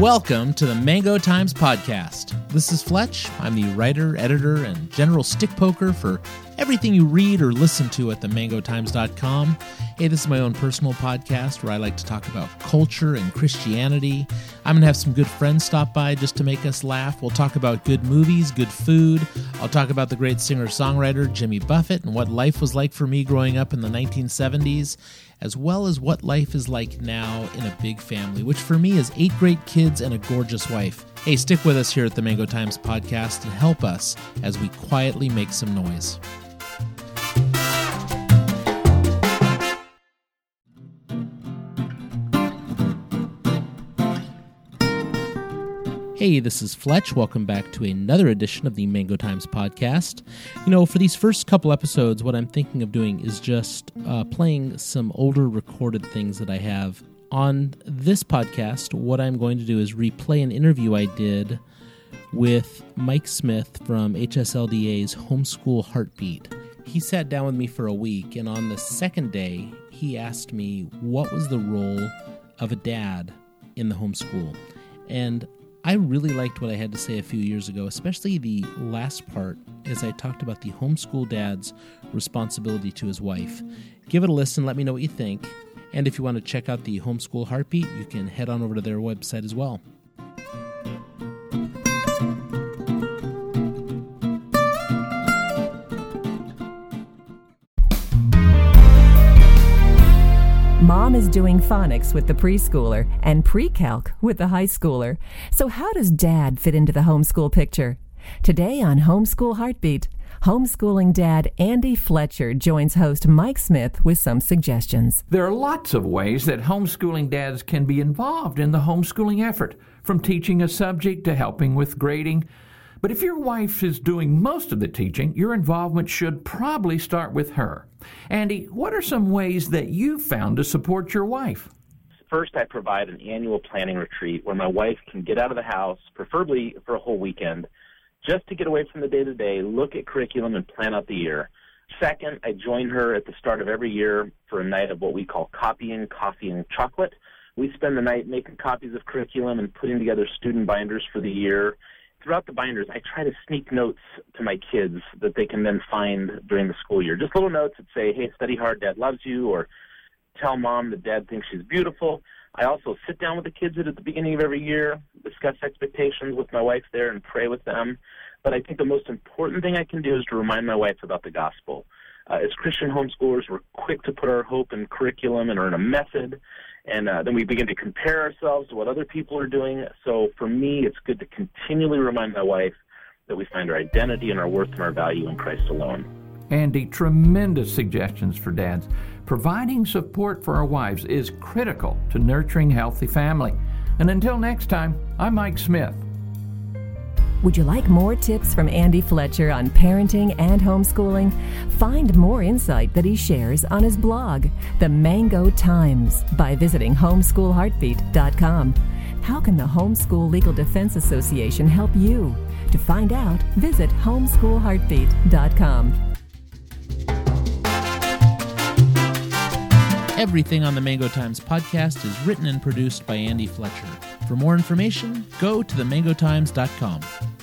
Welcome to the Mango Times Podcast. This is Fletch. I'm the writer, editor, and general stick poker for everything you read or listen to at themangotimes.com. Hey, this is my own personal podcast where I like to talk about culture and Christianity. I'm going to have some good friends stop by just to make us laugh. We'll talk about good movies, good food. I'll talk about the great singer songwriter Jimmy Buffett and what life was like for me growing up in the 1970s as well as what life is like now in a big family, which for me is eight great kids and a gorgeous wife. Hey, stick with us here at the Mango Times podcast and help us as we quietly make some noise. Hey, this is Fletch. Welcome back to another edition of the Mango Times podcast. You know, for these first couple episodes, what I'm thinking of doing is just uh, playing some older recorded things that I have. On this podcast, what I'm going to do is replay an interview I did with Mike Smith from HSLDA's Homeschool Heartbeat. He sat down with me for a week, and on the second day, he asked me what was the role of a dad in the homeschool. And I really liked what I had to say a few years ago, especially the last part as I talked about the homeschool dad's responsibility to his wife. Give it a listen, let me know what you think. And if you want to check out the Homeschool Heartbeat, you can head on over to their website as well. Mom is doing phonics with the preschooler and pre-calc with the high schooler. So how does dad fit into the homeschool picture? Today on Homeschool Heartbeat, homeschooling dad Andy Fletcher joins host Mike Smith with some suggestions. There are lots of ways that homeschooling dads can be involved in the homeschooling effort, from teaching a subject to helping with grading. But if your wife is doing most of the teaching, your involvement should probably start with her. Andy, what are some ways that you've found to support your wife? First, I provide an annual planning retreat where my wife can get out of the house, preferably for a whole weekend, just to get away from the day to day, look at curriculum, and plan out the year. Second, I join her at the start of every year for a night of what we call copying, coffee, and chocolate. We spend the night making copies of curriculum and putting together student binders for the year throughout the binders, I try to sneak notes to my kids that they can then find during the school year. Just little notes that say, hey, study hard, dad loves you, or tell mom that dad thinks she's beautiful. I also sit down with the kids at the beginning of every year, discuss expectations with my wife there, and pray with them. But I think the most important thing I can do is to remind my wife about the gospel. Uh, as Christian homeschoolers, we're quick to put our hope in curriculum and earn a method and uh, then we begin to compare ourselves to what other people are doing. So for me, it's good to continually remind my wife that we find our identity and our worth and our value in Christ alone. Andy, tremendous suggestions for dads. Providing support for our wives is critical to nurturing healthy family. And until next time, I'm Mike Smith. Would you like more tips from Andy Fletcher on parenting and homeschooling? Find more insight that he shares on his blog, The Mango Times, by visiting homeschoolheartbeat.com. How can the Homeschool Legal Defense Association help you? To find out, visit homeschoolheartbeat.com. Everything on the Mango Times podcast is written and produced by Andy Fletcher. For more information, go to themangotimes.com.